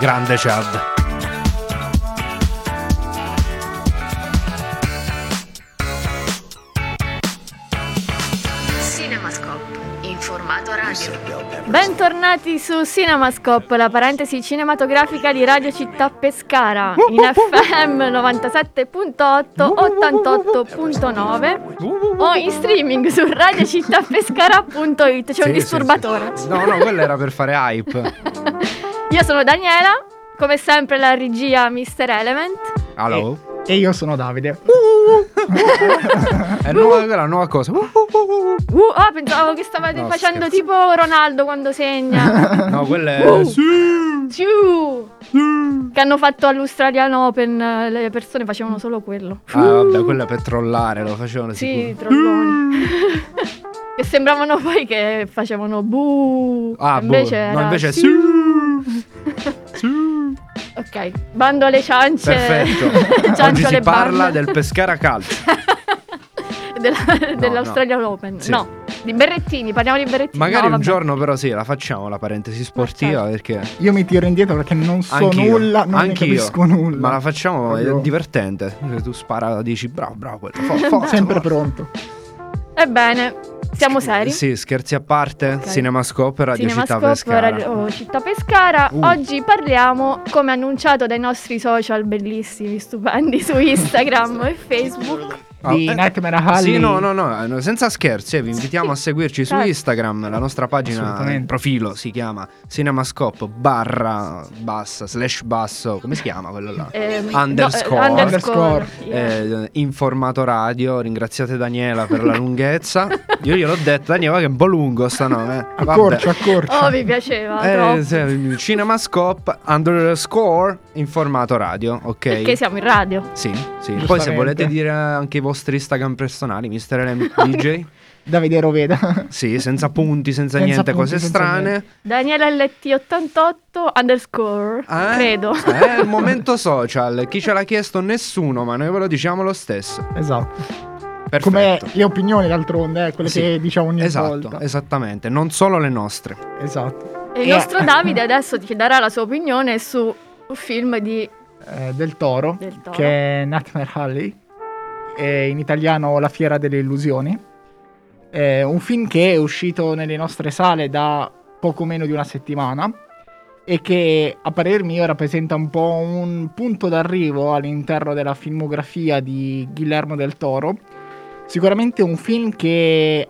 Grande Chad. Cinemascope in formato radio. Bentornati su Cinemascope, la parentesi cinematografica di Radio Città Pescara, in FM 97.8, 88.9 o in streaming su radiocittàpescara.it. C'è un Sì, sì, disturbatore. sì. No, no, quello era per fare hype. Io sono Daniela, come sempre la regia Mr. Element. Hello. E io sono Davide. È nuova, una nuova cosa. Uh, ah, pensavo che stavate No, facendo scherzo. tipo Ronaldo quando segna. No, quella è. Ciu! Che hanno fatto all'Australian Open, eh, le persone facevano solo quello. Ah, vabbè, quella è per trollare, lo facevano Sì, sicuro. trolloni. che sembravano poi che facevano bu. Ah, invece boh. era No, invece sì. Ok, bando alle ciance. Perfetto. ciance Oggi si parla bande del Pescara Calcio. della- dell'Australian Open. Sì. No, di berrettini, parliamo di berrettini. Magari No, un giorno però sì, la facciamo la parentesi sportiva certo. perché Io mi tiro indietro perché non so Anch'io, nulla, non anch'io. capisco nulla. Ma la facciamo, Proprio è divertente. Se tu spara, dici bravo, bravo quello. fo- forza, Sempre forza. pronto. Ebbene, siamo seri. Sì, scherzi a parte, Ok. Cinemascope, Radio Città Cinemascope, Pescara. Radio Città Pescara. Uh. Oggi parliamo, come annunciato dai nostri social bellissimi, stupendi, su Instagram e Facebook. Ah, Di eh, Nightmare Alley. Sì, no, no, no, eh, senza scherzi, eh, vi invitiamo a seguirci su. Instagram, la nostra pagina, profilo si chiama Cinemascope barra bassa, slash basso, come si chiama quello là? Ehm, Underscore. no, eh, underscore. Yeah. Eh, in formato radio, ringraziate Daniela per la lunghezza. Io gliel'ho detto, Daniela che è un po' lungo sta nome. eh. Accorcia, accorcia. Oh, mi piaceva Eh, sì, Cinemascope underscore in formato radio, ok? Perché siamo in radio. Sì, sì. Poi se volete dire anche i vostri Instagram personali, Mr. LM DJ, Davide Roveda. sì, senza punti, senza, Senza niente, punti, cose senza strane. Daniela LT88 underscore. Eh? Credo. È il momento social. Chi ce l'ha chiesto? Nessuno, ma noi ve lo diciamo lo stesso. esatto. Perfetto. Come le opinioni d'altronde, eh, quelle Sì. che diciamo ogni Esatto, volta. esattamente, non solo le nostre. Esatto. E il E- nostro Davide adesso ti darà la sua opinione su un film di Eh, del Toro, Del Toro. che è Nightmare Alley, e in italiano La Fiera delle Illusioni. È un film che è uscito nelle nostre sale da poco meno di una settimana e che a parer mio rappresenta un po' un punto d'arrivo all'interno della filmografia di Guillermo del Toro. Sicuramente un film che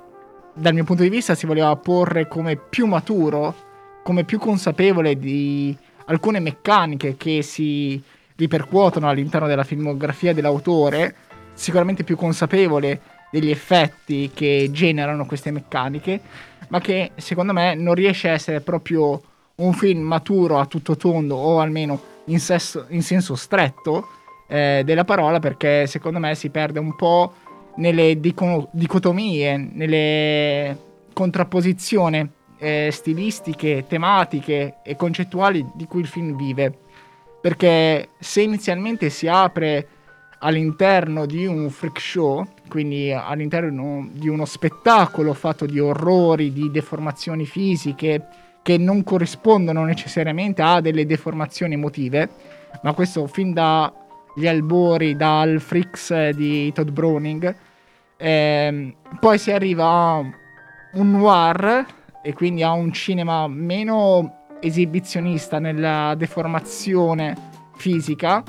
dal mio punto di vista si voleva porre come più maturo, come più consapevole di alcune meccaniche che si ripercuotono all'interno della filmografia dell'autore, sicuramente più consapevole degli effetti che generano queste meccaniche, ma che secondo me non riesce a essere proprio un film maturo a tutto tondo o almeno in, sesso- in senso stretto eh, della parola perché secondo me si perde un po' nelle dico- dicotomie, nelle contrapposizioni eh, stilistiche, tematiche e concettuali di cui il film vive. Perché se inizialmente si apre all'interno di un freak show, quindi all'interno di uno spettacolo fatto di orrori, di deformazioni fisiche che non corrispondono necessariamente a delle deformazioni emotive, ma questo fin dagli albori, dal Freaks di Todd Browning, ehm, poi si arriva a un noir e quindi a un cinema meno esibizionista nella deformazione fisica,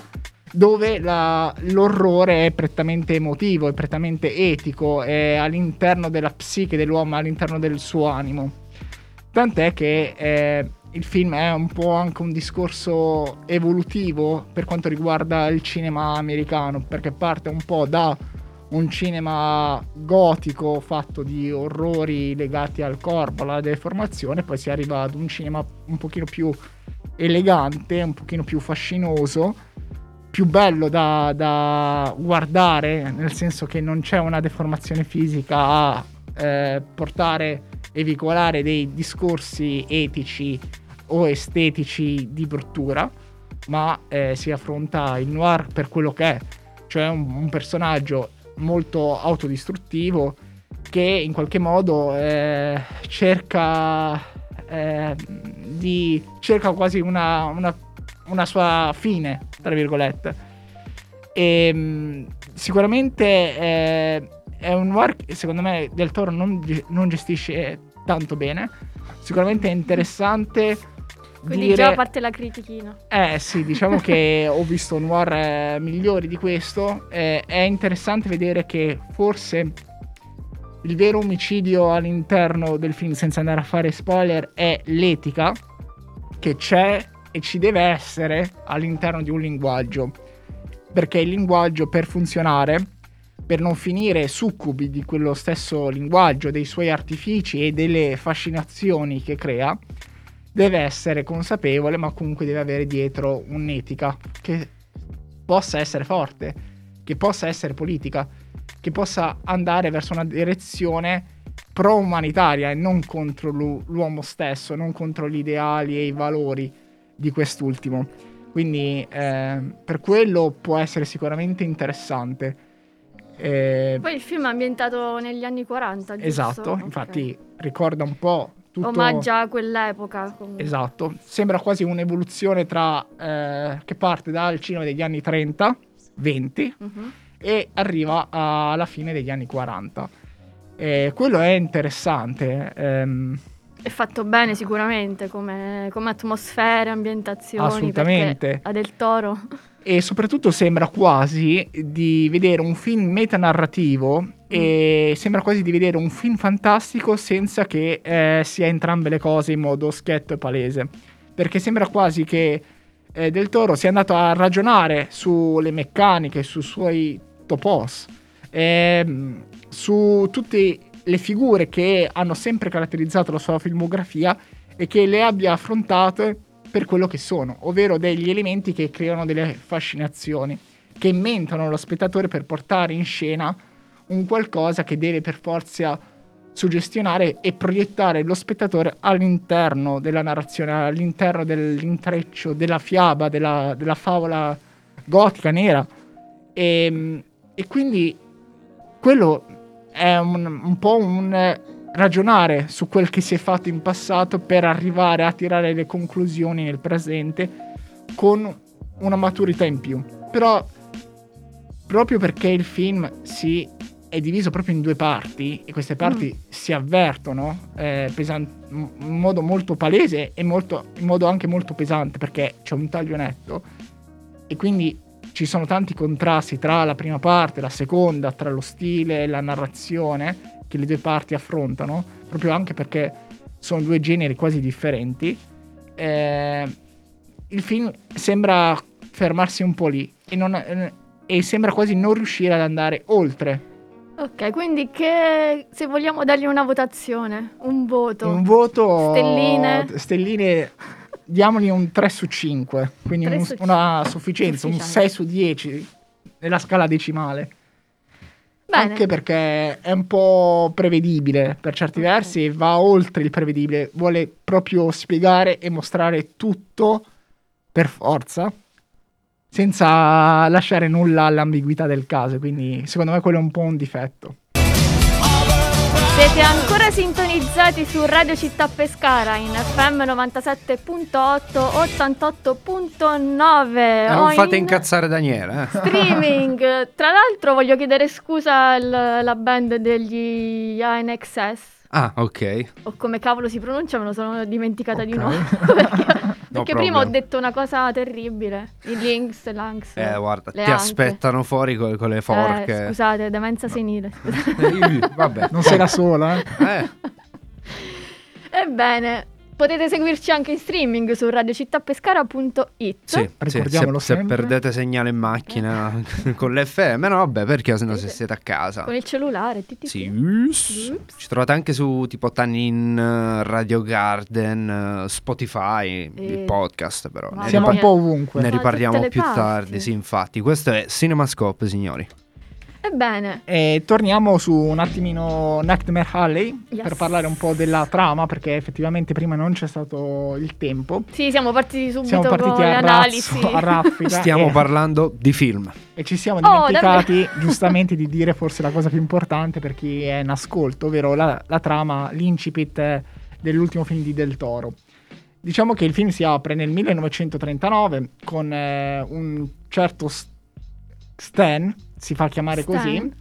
dove la- l'orrore è prettamente emotivo, è prettamente etico, è all'interno della psiche dell'uomo, all'interno del suo animo. Tant'è che eh, il film è un po' anche un discorso evolutivo per quanto riguarda il cinema americano, perché parte un po' da un cinema gotico fatto di orrori legati al corpo, alla deformazione, poi si arriva ad un cinema un pochino più elegante, un pochino più fascinoso, più bello da, da guardare, nel senso che non c'è una deformazione fisica a eh, portare e veicolare dei discorsi etici o estetici di bruttura, ma eh, si affronta il noir per quello che è, cioè un, un personaggio molto autodistruttivo che in qualche modo eh, cerca eh, di cerca quasi una, una una sua fine, tra virgolette. E, mh, sicuramente eh, è un che secondo me Del Toro non, non gestisce tanto bene. Sicuramente è interessante. Quindi dire... già parte la critichina. Eh sì, diciamo che ho visto noir eh, migliori di questo. Eh, è interessante vedere che forse il vero omicidio all'interno del film, senza andare a fare spoiler, è l'etica che c'è e ci deve essere all'interno di un linguaggio. Perché il linguaggio per funzionare, per non finire succubi di quello stesso linguaggio, dei suoi artifici e delle fascinazioni che crea, deve essere consapevole, ma comunque deve avere dietro un'etica che possa essere forte, che possa essere politica, che possa andare verso una direzione pro-umanitaria e non contro l'u- l'uomo stesso, non contro gli ideali e i valori di quest'ultimo. Quindi eh, per quello può essere sicuramente interessante. Eh, Poi il film è ambientato negli anni 40, giusto? esatto, Ok. infatti ricorda un po' tutto... Omaggia a quell'epoca. comunque. Esatto, sembra quasi un'evoluzione tra eh, che parte dal cinema degli anni 30, 20 Mhm. e arriva alla fine degli anni 40. E quello è interessante. ehm, È fatto bene sicuramente come, come atmosfere, ambientazioni. Assolutamente. perché A del Toro. e soprattutto sembra quasi di vedere un film metanarrativo e sembra quasi di vedere un film fantastico senza che eh, sia entrambe le cose in modo schietto e palese. Perché sembra quasi che eh, Del Toro sia andato a ragionare sulle meccaniche, sui suoi topos, ehm, su tutte le figure che hanno sempre caratterizzato la sua filmografia e che le abbia affrontate per quello che sono, ovvero degli elementi che creano delle fascinazioni, che inventano lo spettatore per portare in scena un qualcosa che deve per forza suggestionare e proiettare lo spettatore all'interno della narrazione, all'interno dell'intreccio, della fiaba, della, della favola gotica nera. E, e quindi quello è un, un po' un ragionare su quel che si è fatto in passato per arrivare a tirare le conclusioni nel presente con una maturità in più. Però proprio perché il film si è diviso proprio in due parti e queste parti si avvertono eh, pesan- in modo molto palese e molto- in modo anche molto pesante perché c'è un taglio netto e quindi ci sono tanti contrasti tra la prima parte e la seconda, tra lo stile e la narrazione che le due parti affrontano, proprio anche perché sono due generi quasi differenti. Eh, il film sembra fermarsi un po' lì e, non- eh, e sembra quasi non riuscire ad andare oltre. Ok, quindi che se vogliamo dargli una votazione, un voto. Un voto... Stelline. Stelline, diamogli un 3 su 5, quindi un- su una sufficienza, un Sufficiente. 6 su 10 nella scala decimale. Bene. Anche perché è un po' prevedibile per certi Ok. versi va oltre il prevedibile, vuole proprio spiegare e mostrare tutto per forza, senza lasciare nulla all'ambiguità del caso, quindi secondo me quello è un po' un difetto. Siete ancora sintonizzati su Radio Città Pescara in FM 97.8, 88.9 Eh, o non fate in incazzare Daniele. Eh. streaming. Tra l'altro voglio chiedere scusa alla band degli ANXS Ah, ok. o come cavolo si pronuncia, me lo sono dimenticata di Ok. nuovo. perché No perché prima ho detto una cosa terribile. I links, l'anx. Eh, guarda, ti anche. aspettano fuori co- con, le Eh, forche. scusate, demenza senile. scusate. Eh, vabbè. Non sei la sola, eh? Eh, Ebbene, potete seguirci anche in streaming su radiocittapescara.it. sì, sì, Ricordiamolo se, se perdete segnale in macchina con l'FM, no, vabbè, perché sennò se siete a casa. Con il cellulare. ti. Sì, ci trovate anche su tipo Tanin, Radio Garden, Spotify, il Eh, podcast però. Siamo un po' ovunque. ne riparliamo più tardi, sì, infatti. Questo è Cinemascope, signori. Ebbene, E torniamo su un attimino Nightmare Alley Yes. per parlare un po' della trama, perché effettivamente prima non c'è stato il tempo. sì, siamo partiti subito Siamo partiti con le a, analisi. razzo, a raffica Stiamo e, parlando di film. e ci siamo Oh, dimenticati giustamente di dire forse la cosa più importante per chi è in ascolto, ovvero la, la trama, l'incipit dell'ultimo film di Del Toro. Diciamo che il film si apre nel 1939 con eh, un certo Stan, si fa chiamare Stan? così,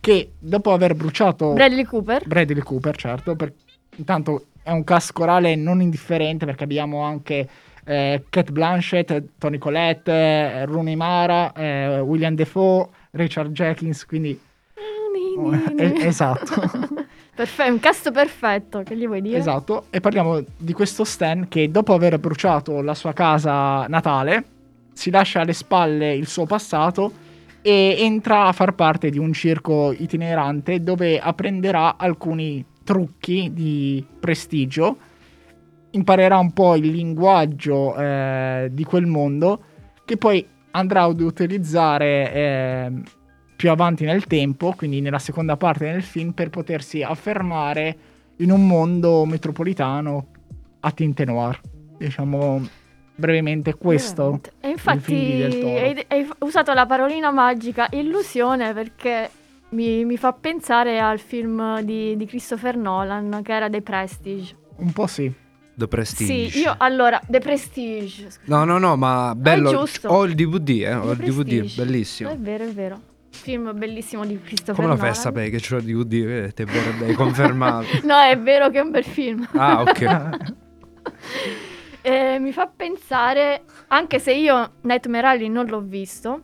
che dopo aver bruciato Bradley Cooper. Bradley Cooper, certo, per- intanto è un cast corale non indifferente perché abbiamo anche eh, Kate Blanchett, Tony Collette, eh, Rooney Mara, eh, William Defoe, Richard Jenkins, quindi eh, esatto. Perfetto, un cast perfetto, che gli vuoi dire? Esatto, e parliamo di questo Stan che dopo aver bruciato la sua casa natale si lascia alle spalle il suo passato e entra a far parte di un circo itinerante dove apprenderà alcuni trucchi di prestigio, imparerà un po' il linguaggio eh, di quel mondo che poi andrà ad utilizzare eh, più avanti nel tempo, quindi nella seconda parte del film, per potersi affermare in un mondo metropolitano a tinte noir. Diciamo brevemente questo. E il infatti di hai, hai usato la parolina magica illusione perché mi, mi fa pensare al film di, di Christopher Nolan che era The Prestige. Un po' sì. The Prestige. Sì, io allora, The Prestige. scusa. No, no, no, ma bello. giusto. Ho il DVD, eh. Ho il DVD, bellissimo. È vero, è vero. Film bellissimo di Christopher Come lo fai a sapere che c'ho il DVD? Vedete, dai, confermato. No, è vero che è un bel film. Ah, ok. Eh, mi fa pensare, anche se io Nightmare Alley non l'ho visto,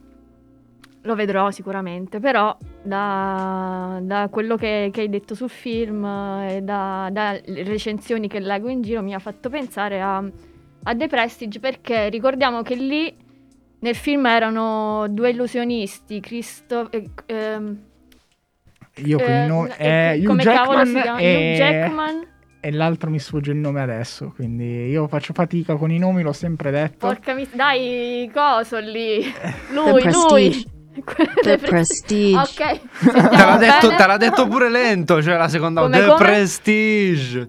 lo vedrò sicuramente, però da, da quello che, che hai detto sul film eh, e da, dalle recensioni che leggo in giro mi ha fatto pensare a, a The Prestige perché ricordiamo che lì nel film erano due illusionisti, Cristo... eh, ehm, Io con eh, il nome eh, è Hugh come cavolo si Jackman chiama? e... Hugh Jackman, e l'altro mi sfugge il nome adesso, quindi io faccio fatica con i nomi, l'ho sempre detto. porca mis- dai, coso lì, The lui, lui. Prestige. The Prestige. Ok, Te l'ha, detto, te l'ha detto pure lento, cioè la seconda Come, The come? Prestige.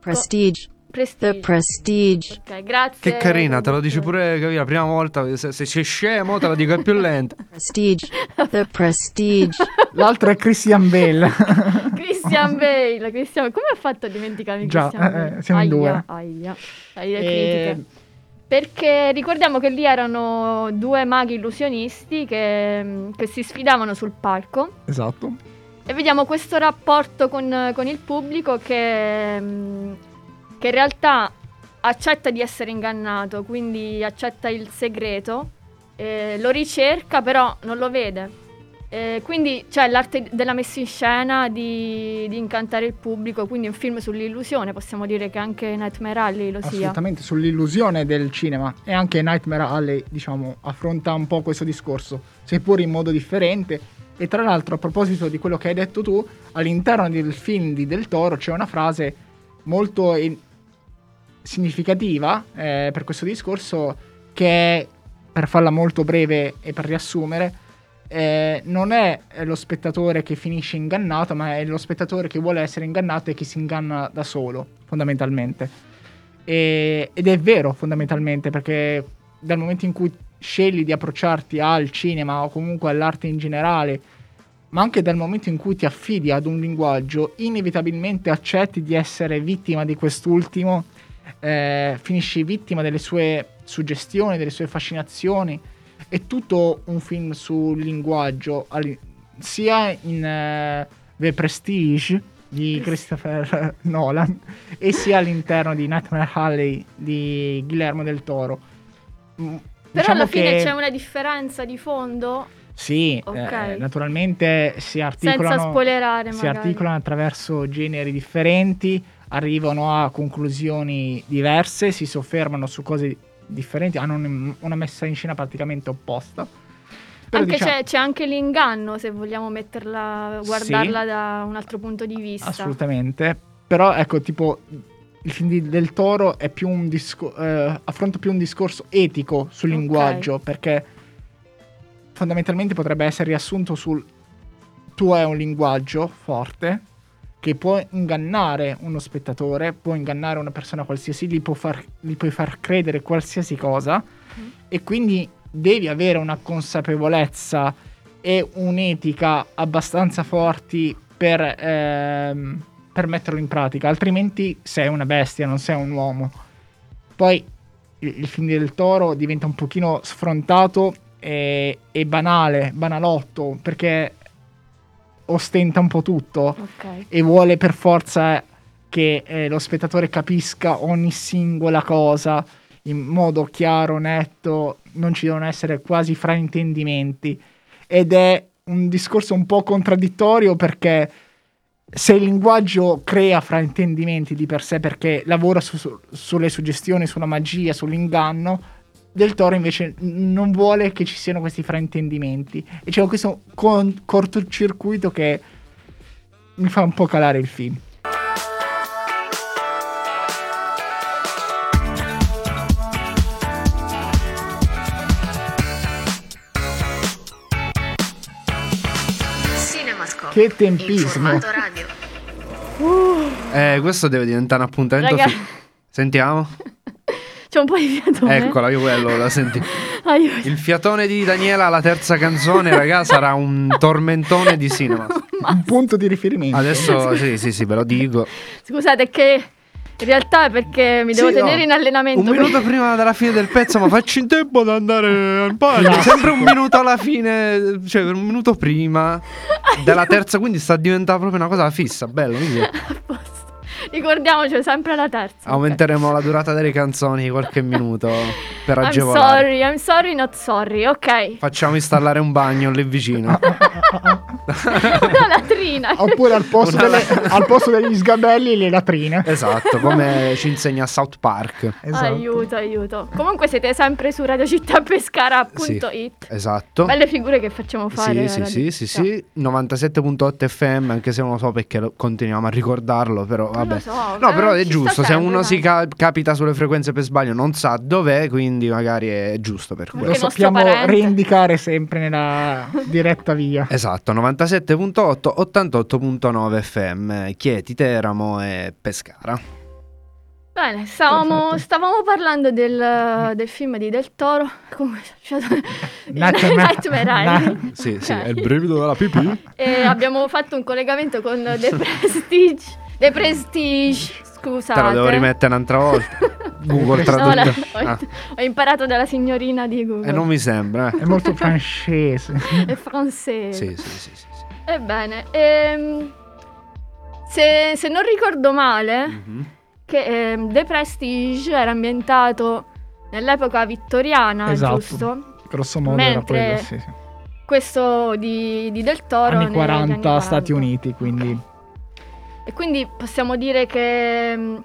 Prestige. Prestige. The Prestige. Ok, grazie. Che carina, te lo dici pure la prima volta, se, se sei scemo te lo dico è più lento. Prestige. The Prestige. L'altro è Christian Bale. Christian Bale, Christian... come ha fatto a dimenticarmi Già, Christian eh, Bale? eh, siamo in Aia, due. Aia, le E- critiche. Perché ricordiamo che lì erano due maghi illusionisti che, che si sfidavano sul palco Esatto. e vediamo questo rapporto con, con il pubblico che, mm, che in realtà accetta di essere ingannato, quindi accetta il segreto, eh, lo ricerca però non lo vede. Eh, quindi c'è l'arte della messa in scena di, di incantare il pubblico, quindi un film sull'illusione, possiamo dire che anche Nightmare Alley lo sia. Assolutamente, sull'illusione del cinema. E anche Nightmare Alley, diciamo, affronta un po' questo discorso, seppur in modo differente. E tra l'altro, a proposito di quello che hai detto tu, all'interno del film di Del Toro c'è una frase molto significativa eh, per questo discorso che per farla molto breve e per riassumere, eh, non è lo spettatore che finisce ingannato, ma è lo spettatore che vuole essere ingannato e che si inganna da solo, fondamentalmente. E- ed è vero, fondamentalmente, perché dal momento in cui scegli di approcciarti al cinema o comunque all'arte in generale, ma anche dal momento in cui ti affidi ad un linguaggio, inevitabilmente accetti di essere vittima di quest'ultimo, eh, finisci vittima delle sue suggestioni, delle sue fascinazioni. È tutto un film sul linguaggio, sia in eh, The Prestige di Christopher Nolan e sia all'interno di Nightmare Alley di Guillermo del Toro. Mm, Però diciamo alla fine che- c'è una differenza di fondo, Sì, Ok. eh, naturalmente si articolano, senza si articolano attraverso generi differenti, arrivano a conclusioni diverse, si soffermano su cose differenti, hanno un- una messa in scena praticamente opposta. Però Anche diciamo- c'è, c'è anche l'inganno se vogliamo metterla, guardarla da un altro punto di vista. Assolutamente. Però ecco, tipo il film di- del Toro è più un disco- eh, affronta più un discorso etico sul linguaggio, perché fondamentalmente potrebbe essere riassunto sul tu hai un linguaggio forte che può ingannare uno spettatore, può ingannare una persona qualsiasi, gli, può far- gli puoi far credere qualsiasi cosa e quindi devi avere una consapevolezza e un'etica abbastanza forti per, ehm, per metterlo in pratica, altrimenti sei una bestia, non sei un uomo. Poi il, il film Del Toro diventa un pochino sfrontato e, e banale, banalotto, perché ostenta un po' tutto Ok. e vuole per forza che eh, lo spettatore capisca ogni singola cosa in modo chiaro, netto, non ci devono essere quasi fraintendimenti ed è un discorso un po' contraddittorio perché se il linguaggio crea fraintendimenti di per sé perché lavora su- su- sulle suggestioni, sulla magia, sull'inganno, Del Toro invece non vuole che ci siano questi fraintendimenti e c'è questo con- cortocircuito che mi fa un po' calare il film. Cinemascope. Che tempismo! Radio. Eh, questo deve diventare un appuntamento. Raga. fi- Sentiamo. C'è un po' di fiatone. Eccola, io quello la senti. Aiuto. Il fiatone di Daniela alla terza canzone, raga, sarà un tormentone di cinema. Un punto di riferimento. Adesso sì, sì, sì, ve lo dico. Scusate, è che in realtà è perché mi devo Sì, tenere no. in allenamento. Un minuto prima della fine del pezzo, ma faccio in tempo ad andare al palio. Classico. Sempre un minuto alla fine, cioè un minuto prima della terza, quindi sta diventando proprio una cosa fissa. Bello, quindi Ricordiamoci sempre la terza. aumenteremo la durata delle canzoni di qualche minuto per ok. I'm agevolare. sorry, I'm sorry, not sorry. Ok. Facciamo installare un bagno lì vicino. Una latrina. Oppure al posto, Una- delle- al posto degli sgabelli le latrine. esatto, come ci insegna South Park. Esatto. Aiuto, aiuto. Comunque siete sempre su radiocittapescara.it. Sì, esatto. Belle figure che facciamo fare. Sì, sì, alla sì, sì, città. sì, 97.8 FM, anche se non lo so perché continuiamo a ricordarlo, però vabbè. Lo so, No, eh, però è giusto, se uno si ca- capita sulle frequenze per sbaglio non sa dov'è, quindi magari è giusto per quello. Lo sappiamo reindicare sempre nella diretta via. Esatto, 97.8, 88.9 FM, Chieti, Teramo e Pescara. Bene, stavamo, stavamo parlando del, del film di Del Toro. Come Nightmare- Nightmare Alley. Sì, sì, è il brivido della pipì. E abbiamo fatto un collegamento con The Prestige. The Prestige, scusate. Te lo devo rimettere un'altra volta. Google No, No, la- traduttore. ho, Ah, ho imparato dalla signorina di Google. E non mi sembra. eh. È molto francese. È francese. Sì, sì, sì, sì, sì. Ebbene, ehm, se, se non ricordo male, Mhm. che ehm, The Prestige era ambientato nell'epoca vittoriana, Esatto. giusto? Grosso modo era Mentre quello, sì, sì. Questo di, di Del Toro Anni negli 40, anni Stati 40. Uniti, quindi E quindi possiamo dire che, mm,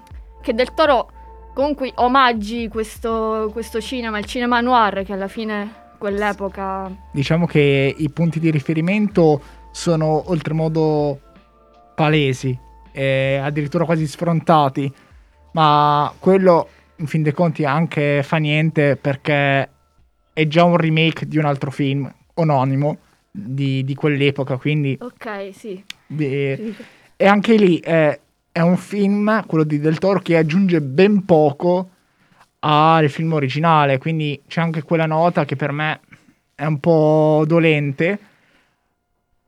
che Del Toro comunque omaggi questo, questo cinema, il cinema noir, che alla fine quell'epoca... diciamo che i punti di riferimento sono oltremodo palesi, e addirittura quasi sfrontati, ma quello in fin dei conti anche fa niente perché è già un remake di un altro film omonimo di, di quell'epoca, quindi Ok, sì. eh, sì. E anche lì è, è un film, quello di Del Toro, che aggiunge ben poco al film originale, quindi c'è anche quella nota che per me è un po' dolente,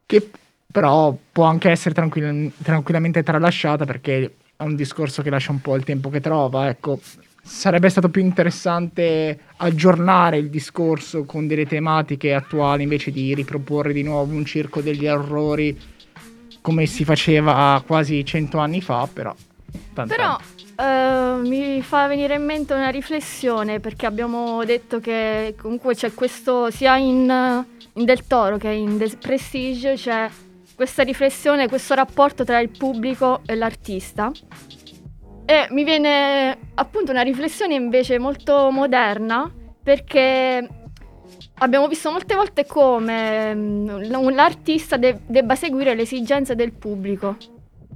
che però può anche essere tranquill- tranquillamente tralasciata perché è un discorso che lascia un po' il tempo che trova, ecco. Sarebbe stato più interessante aggiornare il discorso con delle tematiche attuali invece di riproporre di nuovo un circo degli errori come si faceva quasi cento anni fa, però... Però eh, mi fa venire in mente una riflessione perché abbiamo detto che comunque c'è questo sia in, in Del Toro che in The Prestige c'è questa riflessione, questo rapporto tra il pubblico e l'artista. E mi viene appunto una riflessione invece molto moderna perché abbiamo visto molte volte come mm, l'artista de- debba seguire le esigenze del pubblico.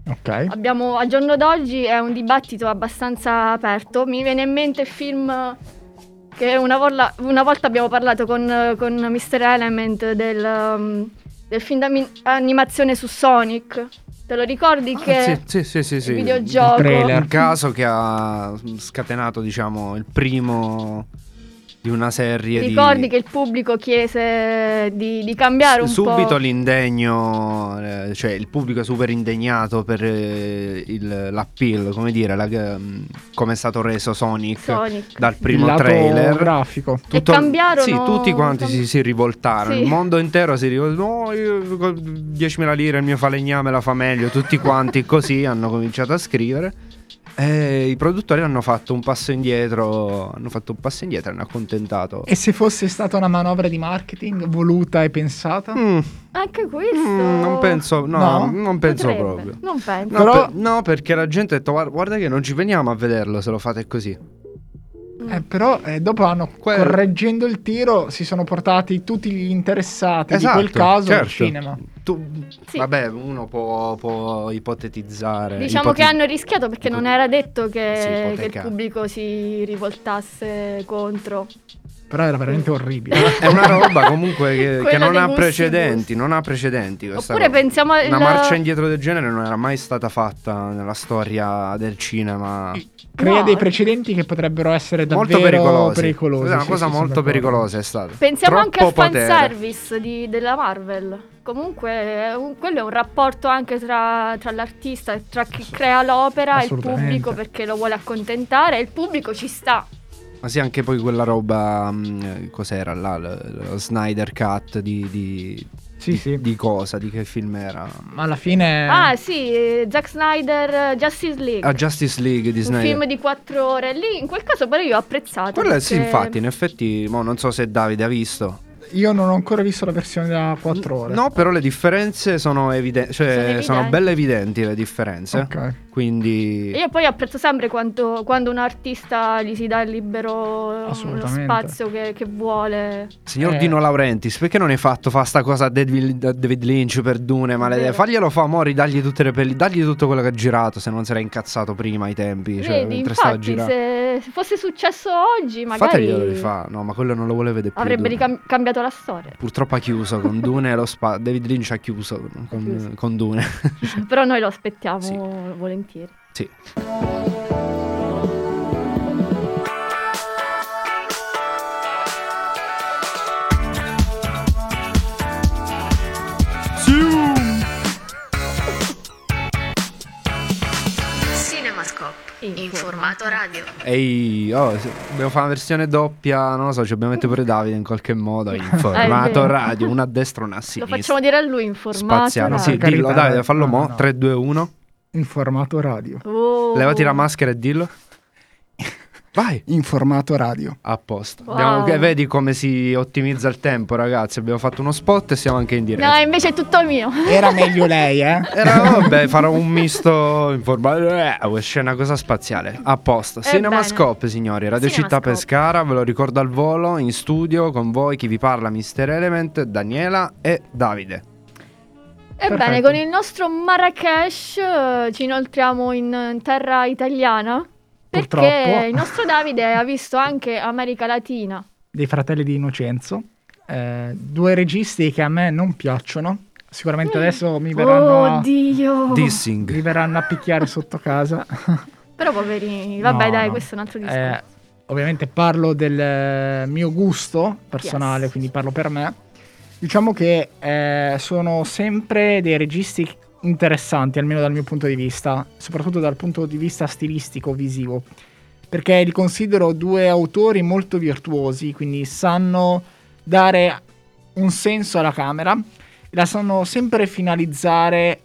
Ok. Abbiamo, al giorno d'oggi è un dibattito abbastanza aperto. Mi viene in mente il film che una, volta- una volta abbiamo parlato con, con Mr. Element del, um, del film d'animazione su Sonic. Te lo ricordi che Ah, sì, sì, sì, sì, sì. il videogioco Il trailer. Caso che ha scatenato, diciamo, il primo di una serie Ricordi di... che il pubblico chiese di, di cambiare un Subito po'. l'indegno, eh, cioè il pubblico è super indegnato per eh, il- l'appeal, come dire, la- mm, come è stato reso Sonic, Sonic. dal primo trailer. grafico. E cambiarono- Sì, tutti quanti si, si rivoltarono. Sì. Il mondo intero si rivoltò. No, io con 10.000 lire il mio falegname la fa meglio. Tutti quanti così hanno cominciato a scrivere. E i produttori hanno fatto un passo indietro. Hanno fatto un passo indietro e hanno accontentato. E se fosse stata una manovra di marketing voluta e pensata? Mm, Anche questo. mm, non penso, no, No? non penso Potrebbe. proprio. Non penso. No, Però- per- no, perché la gente ha detto: "Guarda- Guarda, che non ci veniamo a vederlo se lo fate così. Mm. Eh, però eh, dopo hanno, Que- correggendo il tiro, si sono portati tutti gli interessati Esatto, di quel caso al certo. cinema. Tu- Sì. Vabbè, uno può, può ipotetizzare. Diciamo ipoti- che hanno rischiato perché non era detto che, che il pubblico si rivoltasse contro. Però era veramente orribile. È una roba comunque che, che non ha precedenti, non ha precedenti. Oppure roba. pensiamo al- Una marcia indietro del genere non era mai stata fatta nella storia del cinema. Crea No. dei precedenti che potrebbero essere davvero Molto pericolosi. pericolosi, è una sì, cosa sì, molto pericolosa è stata. Pensiamo anche al Troppo fanservice di- della Marvel. Comunque, un- quello è un rapporto anche tra, tra l'artista e tra chi crea l'opera e il pubblico perché lo vuole accontentare e il pubblico ci sta. Ma sì, anche poi quella roba. mh, cos'era là? Lo, lo Snyder Cut di, di, Sì, di- sì. di cosa? Di che film era? Ma alla fine... Ah, sì, eh, Zack Snyder, eh, Justice League. Ah, Justice League di un Snyder. film di quattro ore. Lì, in quel caso, però, io ho apprezzato. Quello è- sì, perché- infatti, in effetti, mo non so se Davide ha visto. Io non ho ancora visto la versione da 4 ore. No, però le differenze sono evidenti, cioè Sono sono, belle evidenti le differenze. Ok. Quindi Io poi apprezzo sempre quando, quando un artista gli si dà il libero spazio che, che vuole. Signor Eh. Dino Laurentiis, perché non hai fatto fa sta cosa a David, Lynch per Dune? Vero. Faglielo fa, mori, dagli tutte le pelli, dagli tutto quello che ha girato, se non si era incazzato prima ai tempi, cioè Vedi, mentre stava a infatti, girare. se, se fosse successo oggi, magari Fateglielo rifà, no, ma quello non lo vuole vedere più. avrebbe Dune. ricam- cambiato la storia. Purtroppo ha chiuso con Dune lo spa. David Lynch ha chiuso con, chiuso. con Dune. Però noi lo aspettiamo Sì. volentieri. sì. In formato radio. Ehi, oh, dobbiamo fare una versione doppia, non lo so, ci dobbiamo mettere pure Davide in qualche modo in formato vero. radio, una a destra e una a Lo sinistra. facciamo dire a lui in formato. Spaziale, radio. sì, dillo, Davide, fallo no, mo, no. 3, 2, 1. In formato radio. Oh. Levati la maschera e dillo. Vai. In formato radio. A posto. Wow. Abbiamo- vedi come si ottimizza il tempo, ragazzi. Abbiamo fatto uno spot e siamo anche in diretta. No, invece è tutto mio. Era meglio lei, eh? Era, vabbè, farò un misto in forma. Eh, scena cosa spaziale. A posto. Cinemascope, signori. Radio Città. Pescara, ve lo ricordo al volo. In studio con voi chi vi parla, Mister Element, Daniela e Davide. Ebbene, con il nostro Marrakesh eh, ci inoltriamo in, in terra italiana. Perché Purtroppo. il nostro Davide ha visto anche America Latina. Dei fratelli di Innocenzo. Eh, due registi che a me non piacciono. Sicuramente adesso mi verranno, a, Oddio! mi Dissing. verranno a picchiare sotto casa. Però poverini, vabbè No, dai, no. questo è un altro discorso. Eh, ovviamente parlo del eh, mio gusto personale, Yes. quindi parlo per me. Diciamo che eh, sono sempre dei registi interessanti, almeno dal mio punto di vista, soprattutto dal punto di vista stilistico, visivo, perché li considero due autori molto virtuosi, quindi sanno dare un senso alla camera la sanno sempre finalizzare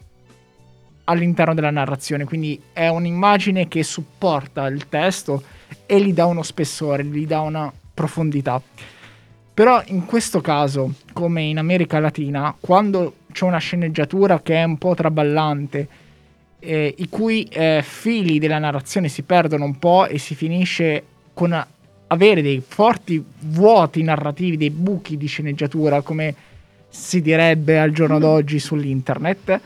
all'interno della narrazione, quindi è un'immagine che supporta il testo e gli dà uno spessore, gli dà una profondità. Però in questo caso, come in America Latina, quando c'è una sceneggiatura che è un po' traballante, eh, i cui eh, fili della narrazione si perdono un po' e si finisce con avere dei forti vuoti narrativi, dei buchi di sceneggiatura, come si direbbe al giorno d'oggi sull'internet,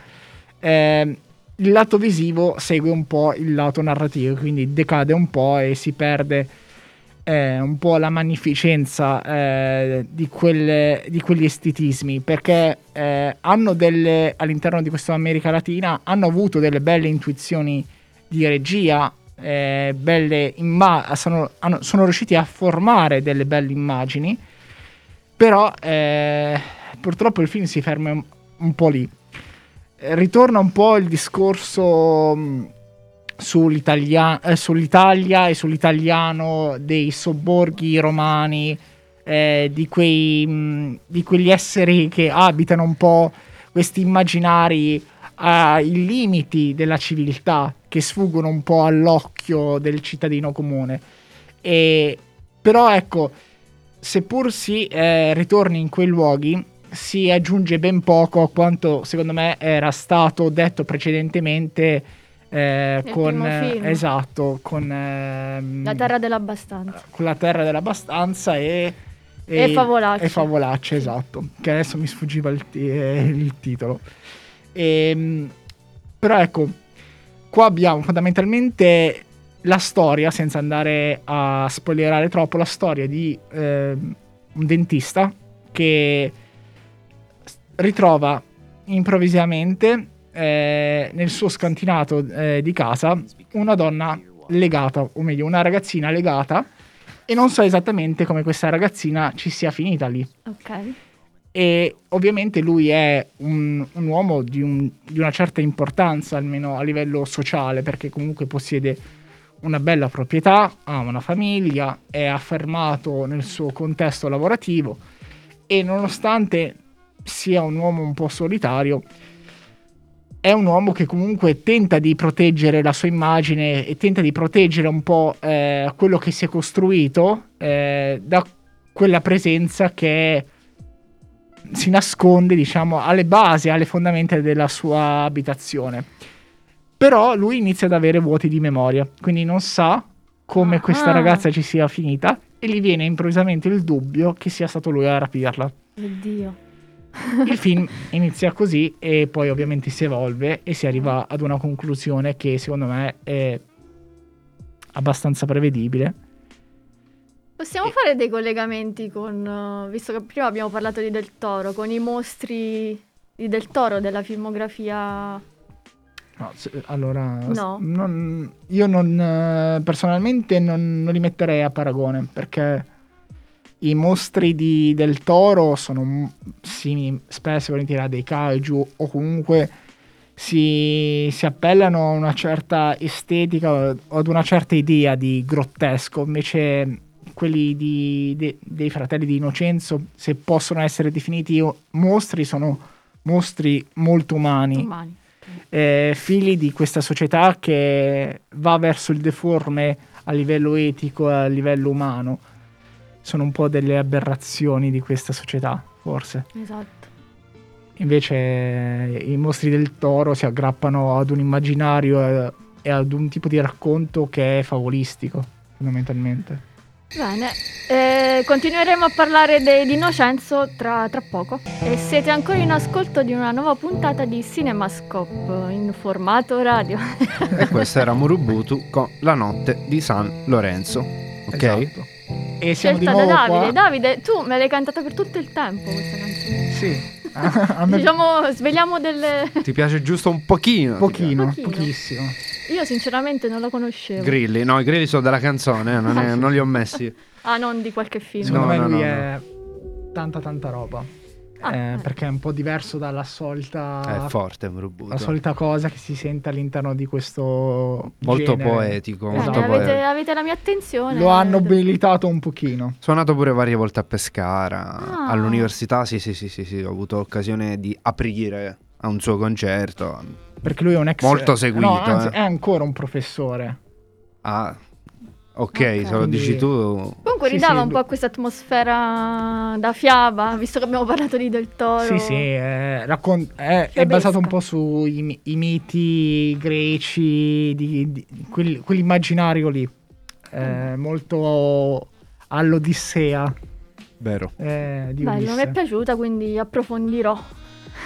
eh, il lato visivo segue un po' il lato narrativo, quindi decade un po' e si perde eh, un po' la magnificenza eh, di, quelle- di quegli estetismi, perché eh, hanno delle, all'interno di questa America Latina, hanno avuto delle belle intuizioni di regia, eh, belle imma- sono, hanno- sono riusciti a formare delle belle immagini, però eh, purtroppo il film si ferma un, un po' lì. Ritorna un po' il discorso mh, sull'Italia- eh, sull'Italia e sull'italiano dei sobborghi romani, eh, di, quei, mh, di quegli esseri che abitano un po' questi immaginari ai limiti della civiltà che sfuggono un po' all'occhio del cittadino comune. E, però ecco, seppur si eh, ritorni in quei luoghi, si aggiunge ben poco a quanto secondo me era stato detto precedentemente eh, con esatto con ehm, La terra dell'abbastanza. con la terra dell'abbastanza e E Favolacce. e Favolacce, esatto che adesso mi sfuggiva il, ti- eh, il titolo Ehm, però ecco qua abbiamo fondamentalmente la storia senza andare a spoilerare troppo la storia di ehm, un dentista che ritrova improvvisamente eh, nel suo scantinato eh, di casa una donna legata, o meglio, una ragazzina legata, e non so esattamente come questa ragazzina ci sia finita lì. Ok. E ovviamente lui è un, un uomo di, un- di una certa importanza, almeno a livello sociale, perché comunque possiede una bella proprietà, ha una famiglia, è affermato nel suo contesto lavorativo e nonostante sia un uomo un po' solitario, è un uomo che comunque tenta di proteggere la sua immagine e tenta di proteggere un po' eh, quello che si è costruito eh, da quella presenza che si nasconde, diciamo, alle basi, alle fondamenta della sua abitazione. Però lui inizia ad avere vuoti di memoria, quindi non sa come Ah. questa ragazza ci sia finita e gli viene improvvisamente il dubbio che sia stato lui a rapirla. Oddio. Il film inizia così e poi ovviamente si evolve e si arriva ad una conclusione che secondo me è abbastanza prevedibile. Possiamo fare dei collegamenti con, eh, visto che prima abbiamo parlato di Del Toro, con i mostri di Del Toro della filmografia. No, allora, No. non- io non, eh, personalmente non, non li metterei a paragone perché i mostri di- del toro sono simili spesso volentieri a dei kaiju o comunque si, si appellano a una certa estetica o ad una certa idea di grottesco. Invece quelli di- de- dei fratelli di Innocenzo, se possono essere definiti mostri, sono mostri molto umani umani. eh, figli di questa società che va verso il deforme a livello etico e a livello umano. Sono un po' delle aberrazioni di questa società, forse. Esatto. Invece i mostri del toro si aggrappano ad un immaginario e ad un tipo di racconto che è favolistico, fondamentalmente. Bene, eh, continueremo a parlare de- di Innocenzo tra, tra poco. E siete ancora in ascolto di una nuova puntata di Cinemascope in formato radio. E questo era Murubutu con La notte di San Lorenzo. Ok? Esatto. E siamo Scelta di nuovo da Davide. qua. Davide, tu me l'hai cantata per tutto il tempo questa canzone. Sì. A me Diciamo, svegliamo delle... Ti piace giusto un pochino? pochino, Pochino. pochissimo. Io sinceramente non la conoscevo. Grilli, no, i grilli sono della canzone, eh, non, è- Ah, non li ho messi. Ah, non di qualche film. Secondo No, me no, lui no, è tanta tanta roba. Ah, Eh, eh. perché è un po' diverso dalla solita È forte Murubutu. la solita cosa che si sente all'interno di questo Molto genere. poetico, Bene, molto avete, poetico. avete la mia attenzione. Lo hanno abilitato un pochino. Suonato pure varie volte a Pescara. Ah. All'università, sì, sì, sì, sì, sì, ho avuto occasione di aprire a un suo concerto. Perché lui è un ex Molto seguito, No, anzi, eh. è ancora un professore. Ah, ok, Ok. se lo dici tu. Comunque Sì, ridava sì, un po' questa atmosfera da fiaba, visto che abbiamo parlato di Del Toro. Sì, sì, è, raccon- è- è Fiabesca. basato un po' sui miti greci, di, di- quel- quell'immaginario lì. Eh, molto all'Odissea Vero. eh, di Bello, mi è piaciuta, quindi approfondirò.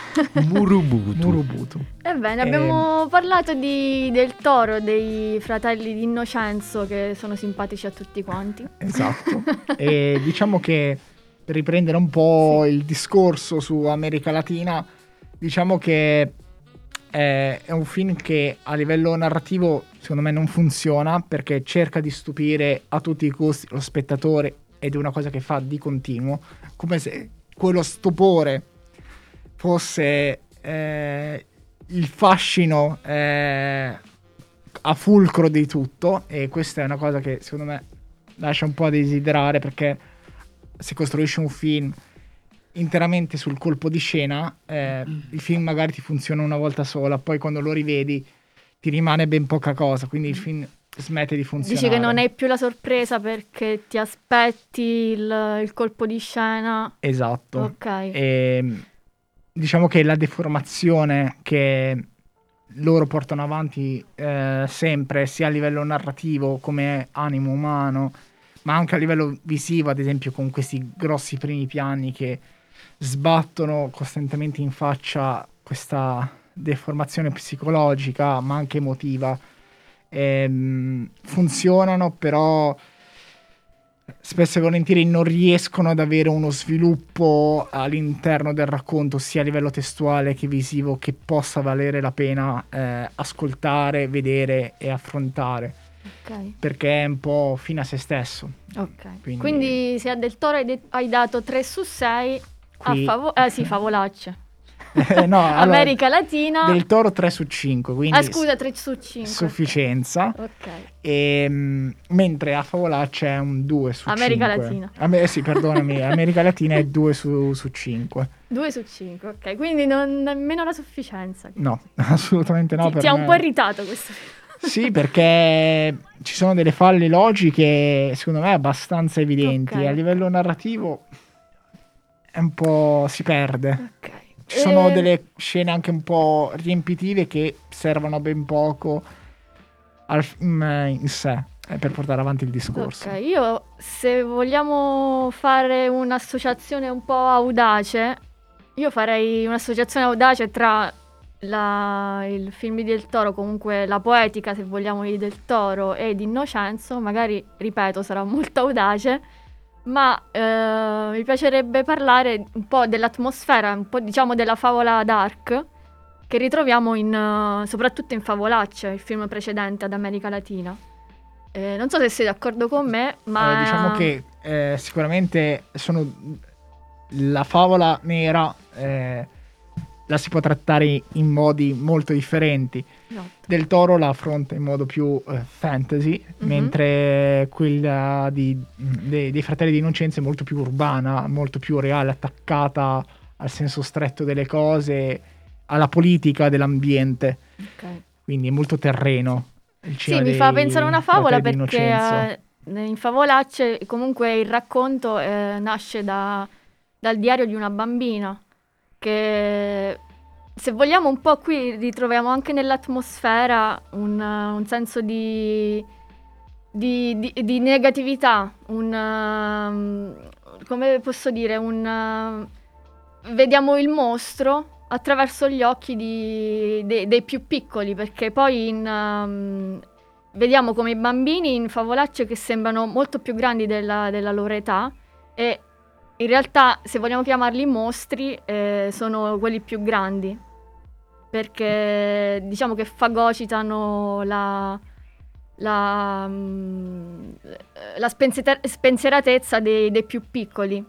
Murubutu. Murubutu. Ebbene, abbiamo parlato di- del Toro, dei fratelli di Innocenzo, che sono simpatici a tutti quanti. Esatto. e diciamo che per riprendere un po' il discorso su America Latina, diciamo che eh, è un film che a livello narrativo secondo me non funziona perché cerca di stupire a tutti i costi lo spettatore ed è una cosa che fa di continuo, come se quello stupore fosse eh, il fascino eh, a fulcro di tutto e questa è una cosa che secondo me lascia un po' a desiderare perché se costruisci un film interamente sul colpo di scena, eh, il film magari ti funziona una volta sola, poi quando lo rivedi ti rimane ben poca cosa, quindi il film smette di funzionare. Dici che non è più la sorpresa perché ti aspetti il, il colpo di scena. Esatto. Ok. E, diciamo che la deformazione che loro portano avanti eh, sempre, sia a livello narrativo come animo umano, ma anche a livello visivo, ad esempio con questi grossi primi piani che sbattono costantemente in faccia questa deformazione psicologica, ma anche emotiva. Ehm, funzionano, però spesso e volentieri non riescono ad avere uno sviluppo all'interno del racconto, sia a livello testuale che visivo, che possa valere la pena eh, ascoltare, vedere e affrontare, Ok. perché è un po' fine a se stesso. ok. Quindi- Quindi, se a Del Toro hai, de- hai dato 3 su 6 Qui- a favore... Eh sì, favolacce. Eh, no, allora, America Latina... Del Toro 3 su 5, quindi Ah scusa, 3 su 5. sufficienza. Ok. E, mm, mentre a Favolaccia è un 2 su 5. America Latina. eh sì, perdonami, America Latina è 2 su, su 5. 2 su 5, ok. Quindi non nemmeno la sufficienza. No, assolutamente no. ti, ti ha me- un po' irritato questo film. Sì, perché ci sono delle falle logiche, secondo me, abbastanza evidenti. Ok. A livello narrativo è un po' si perde. Ok. Ci sono Eh, delle scene anche un po' riempitive che servono ben poco al film in sé eh, per portare avanti il discorso. Ok, io se vogliamo fare un'associazione un po' audace, io farei un'associazione audace tra la- il film di Del Toro, comunque la poetica, se vogliamo, di Del Toro e di Innocenzo. Magari, ripeto, sarà molto audace, ma eh, mi piacerebbe parlare un po' dell'atmosfera, un po' diciamo della favola dark che ritroviamo in, eh, soprattutto in Favolacce, il film precedente ad America Latina. Eh, non so se sei d'accordo con me, ma... Allora, diciamo che eh, sicuramente sono la favola nera eh, la si può trattare in modi molto differenti. Esatto. Del Toro la affronta in modo più eh, fantasy, Mhm. mentre quella di- de- dei fratelli di Innocenza è molto più urbana, molto più reale, attaccata al senso stretto delle cose, alla politica dell'ambiente, Ok. quindi è molto terreno. il Sì, mi fa pensare a una favola perché eh, in Favolacce comunque il racconto eh, nasce da- dal diario di una bambina che se vogliamo un po' qui ritroviamo anche nell'atmosfera un, uh, un senso di, di- di- di negatività, un, um, come posso dire, un, uh, vediamo il mostro attraverso gli occhi di- de- dei più piccoli, perché poi in, um, vediamo come i bambini in favolacce che sembrano molto più grandi della, della loro età e in realtà, se vogliamo chiamarli mostri, eh, sono quelli più grandi, perché diciamo che fagocitano la, la, mm, la spensier- spensieratezza dei, dei più piccoli.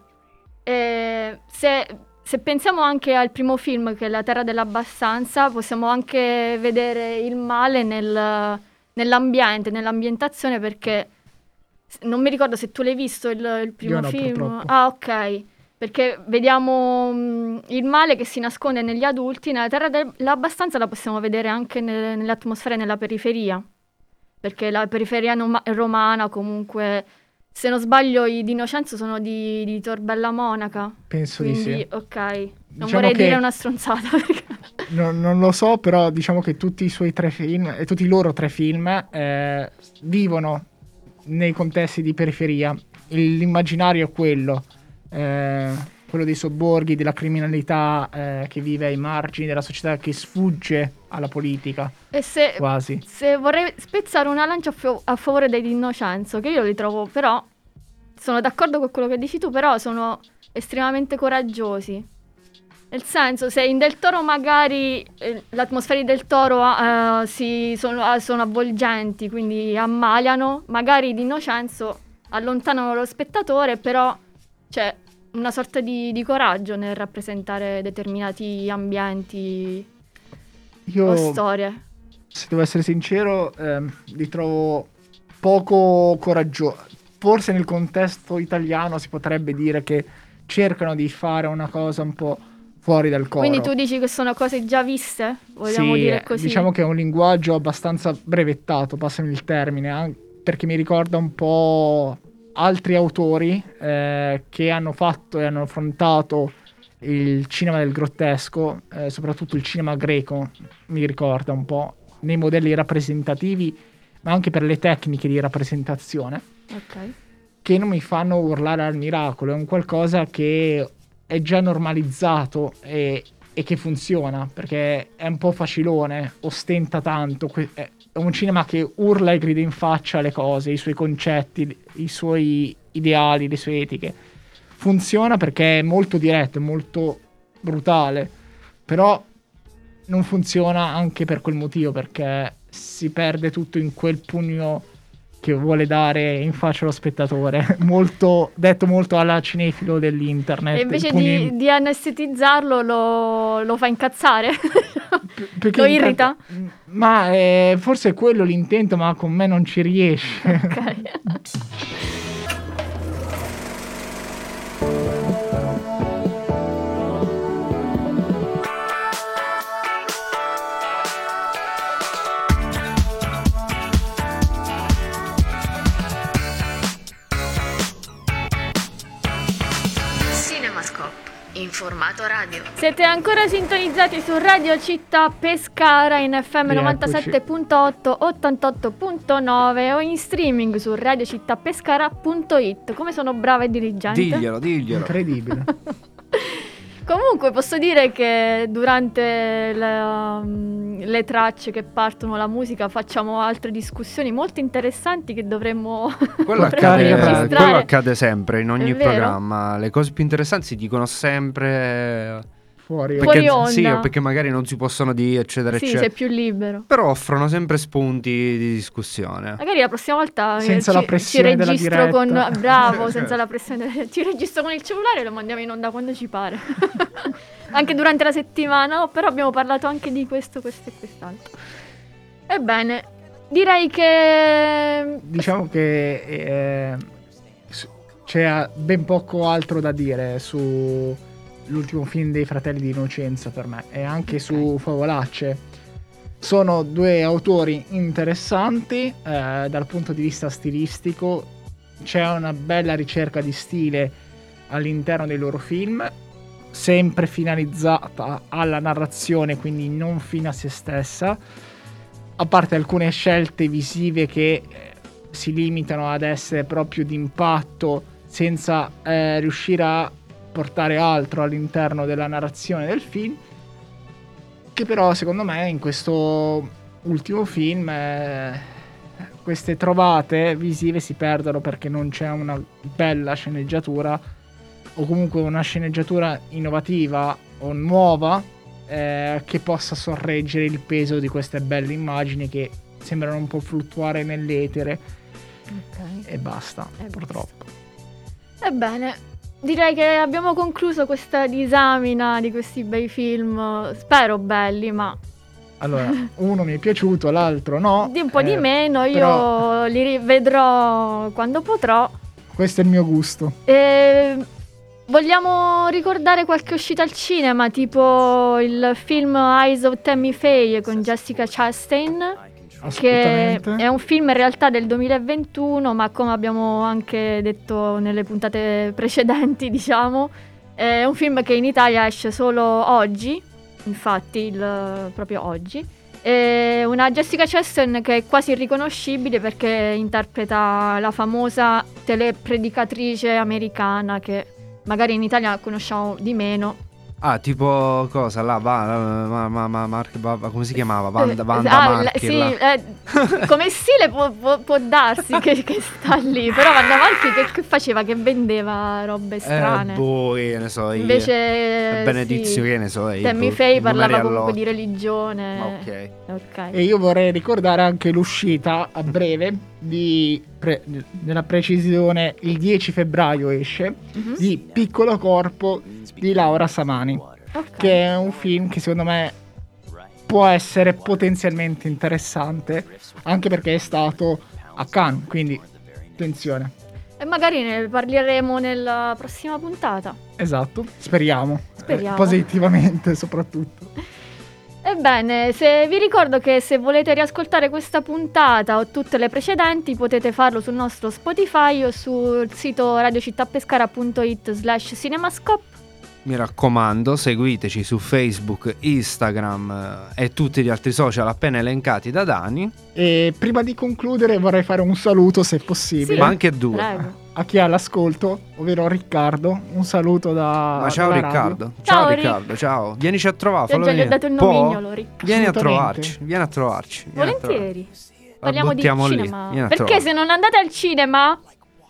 Se, se pensiamo anche al primo film, che è La Terra dell'Abbastanza, possiamo anche vedere il male nel- nell'ambiente, nell'ambientazione, perché non mi ricordo se tu l'hai visto il, il primo no, film. purtroppo. Ah, ok. Perché vediamo mm, il male che si nasconde negli adulti, nella Terra dell'Abbastanza la possiamo vedere anche nel- nell'atmosfera e nella periferia. Perché la periferia noma- romana comunque, se non sbaglio, i di Innocenzo sono di, di Torbella Monaca. Penso di Quindi, sì. ok. Non Diciamo vorrei dire una stronzata. perché- Non, non lo so, però diciamo che tutti i suoi tre film, e tutti i loro tre film, eh, vivono nei contesti di periferia. L'immaginario è quello, eh, quello dei sobborghi, della criminalità eh, che vive ai margini della società, che sfugge alla politica, E se, quasi. se vorrei spezzare una lancia a, fio- a favore dei di Innocenzo, che io li trovo però, sono d'accordo con quello che dici tu, però sono estremamente coraggiosi. Nel senso, se in Del Toro magari eh, le atmosfere di Del Toro eh, si- sono, eh, sono avvolgenti, quindi ammaliano, magari di Innocenzo allontanano lo spettatore, però c'è una sorta di, di coraggio nel rappresentare determinati ambienti o Io, storie. se devo essere sincero, ehm, li trovo poco coraggiosi. Forse nel contesto italiano si potrebbe dire che cercano di fare una cosa un po' fuori dal coro. Quindi tu dici che sono cose già viste? Vogliamo Sì, dire così? Diciamo che è un linguaggio abbastanza brevettato, passami il termine, perché mi ricorda un po' altri autori eh, che hanno fatto e hanno affrontato il cinema del grottesco, eh, soprattutto il cinema greco, mi ricorda un po' nei modelli rappresentativi, ma anche per le tecniche di rappresentazione Ok. che non mi fanno urlare al miracolo, è un qualcosa che è già normalizzato e, e che funziona, perché è un po' facilone, ostenta tanto, que- è un cinema che urla e grida in faccia le cose, i suoi concetti, i suoi ideali, le sue etiche. Funziona perché è molto diretto, è molto brutale, però non funziona anche per quel motivo, perché si perde tutto in quel pugno che vuole dare in faccia allo spettatore, molto, detto molto alla cinefilo dell'internet. E invece di, di anestetizzarlo lo, lo fa incazzare? P- perché lo irrita? realtà- Ma eh, forse è quello l'intento, ma con me non ci riesce. ok. radio. Siete ancora sintonizzati su Radio Città Pescara in FM Rieccoci. 97.8, 88.9 o in streaming su radiocittapescara.it. Come sono brava e diligente. Diglielo, diglielo. Incredibile. Comunque posso dire che durante le, um, le tracce che partono, la musica, facciamo altre discussioni molto interessanti che dovremmo Quello accade, quello accade sempre in ogni programma. Le cose più interessanti si dicono sempre. Fuori. Fuori Perché, onda. sì, o perché magari non si possono dire, eccetera, Sì, eccetera. sei più libero. Però offrono sempre spunti di discussione. Magari la prossima volta Senza ci, la pressione ci della registro con bravo, senza la pressione del- ci registro con il cellulare e lo mandiamo in onda quando ci pare. anche durante la settimana, però abbiamo parlato anche di questo, questo e quest'altro. Ebbene, direi che Diciamo che eh, c'è ben poco altro da dire su l'ultimo film dei fratelli di Innocenza per me e anche su Favolacce. Sono due autori interessanti eh, dal punto di vista stilistico, c'è una bella ricerca di stile all'interno dei loro film, sempre finalizzata alla narrazione, quindi non fine a se stessa, a parte alcune scelte visive che eh, si limitano ad essere proprio d'impatto senza eh, riuscire a portare altro all'interno della narrazione del film che però secondo me in questo ultimo film eh, queste trovate visive si perdono perché non c'è una bella sceneggiatura o comunque una sceneggiatura innovativa o nuova eh, che possa sorreggere il peso di queste belle immagini che sembrano un po' fluttuare nell'etere. E basta, E purtroppo. Ebbene, direi che abbiamo concluso questa disamina di questi bei film, spero belli, ma Allora, uno mi è piaciuto, l'altro no. di un po' di eh, meno, io però- li rivedrò quando potrò. Questo è il mio gusto. E vogliamo ricordare qualche uscita al cinema, tipo il film Eyes of Tammy Faye con Jessica Chastain, che è un film in realtà del 2021, ma come abbiamo anche detto nelle puntate precedenti, diciamo, è un film che in Italia esce solo oggi, infatti il- proprio oggi. È una Jessica Chastain che è quasi irriconoscibile perché interpreta la famosa telepredicatrice americana che magari in Italia conosciamo di meno, Ah, tipo cosa? Là, va, ma, ma, ma, Mark- va- come si chiamava? Vanda, Eh, Vanda ah, Marchi, sì, eh, come stile può, può- può darsi che, che sta lì, però Vanda Marchi che, che faceva? Che vendeva robe strane. Eh, boh, che ne so io. Invece Benedizio, sì. che ne so io. Tammy boh, Faye parlava all'otto. comunque di religione. Ok. E io vorrei ricordare anche l'uscita a breve di pre- nella precisione il 10 febbraio esce Mhm. di Piccolo Corpo di Laura Samani, Ok. che è un film che secondo me può essere potenzialmente interessante anche perché è stato a Cannes, quindi attenzione. E magari ne parleremo nella prossima puntata. Esatto, speriamo. Speriamo. Eh, positivamente soprattutto. Ebbene, se vi ricordo che se volete riascoltare questa puntata o tutte le precedenti potete farlo sul nostro Spotify o sul sito radiocittapescara.it slash cinemascope. Mi raccomando, seguiteci su Facebook, Instagram eh, e tutti gli altri social appena elencati da Dani, E prima di concludere vorrei fare un saluto se possibile Sì. ma anche due. Prego. A chi ha l'ascolto, ovvero Riccardo. Un saluto da Ma ciao. Riccardo. Ciao, Ciao, Rick. Riccardo, ciao. Vienici a trovare, Già, fallo già gli ho dato il nomignolo, Rick. Vieni a trovarci, vieni a trovarci. vieni a trovarci. Volentieri. Parliamo di cinema. Perché se non andate al cinema,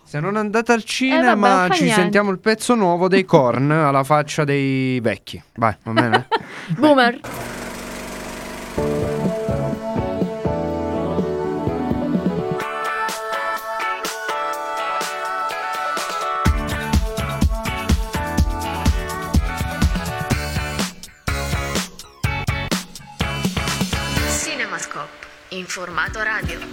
Se non andate al cinema, Eh, vabbè, ci niente. sentiamo il pezzo nuovo dei corn alla faccia dei vecchi. Vai, va bene? boomer. Cinemascope in formato radio.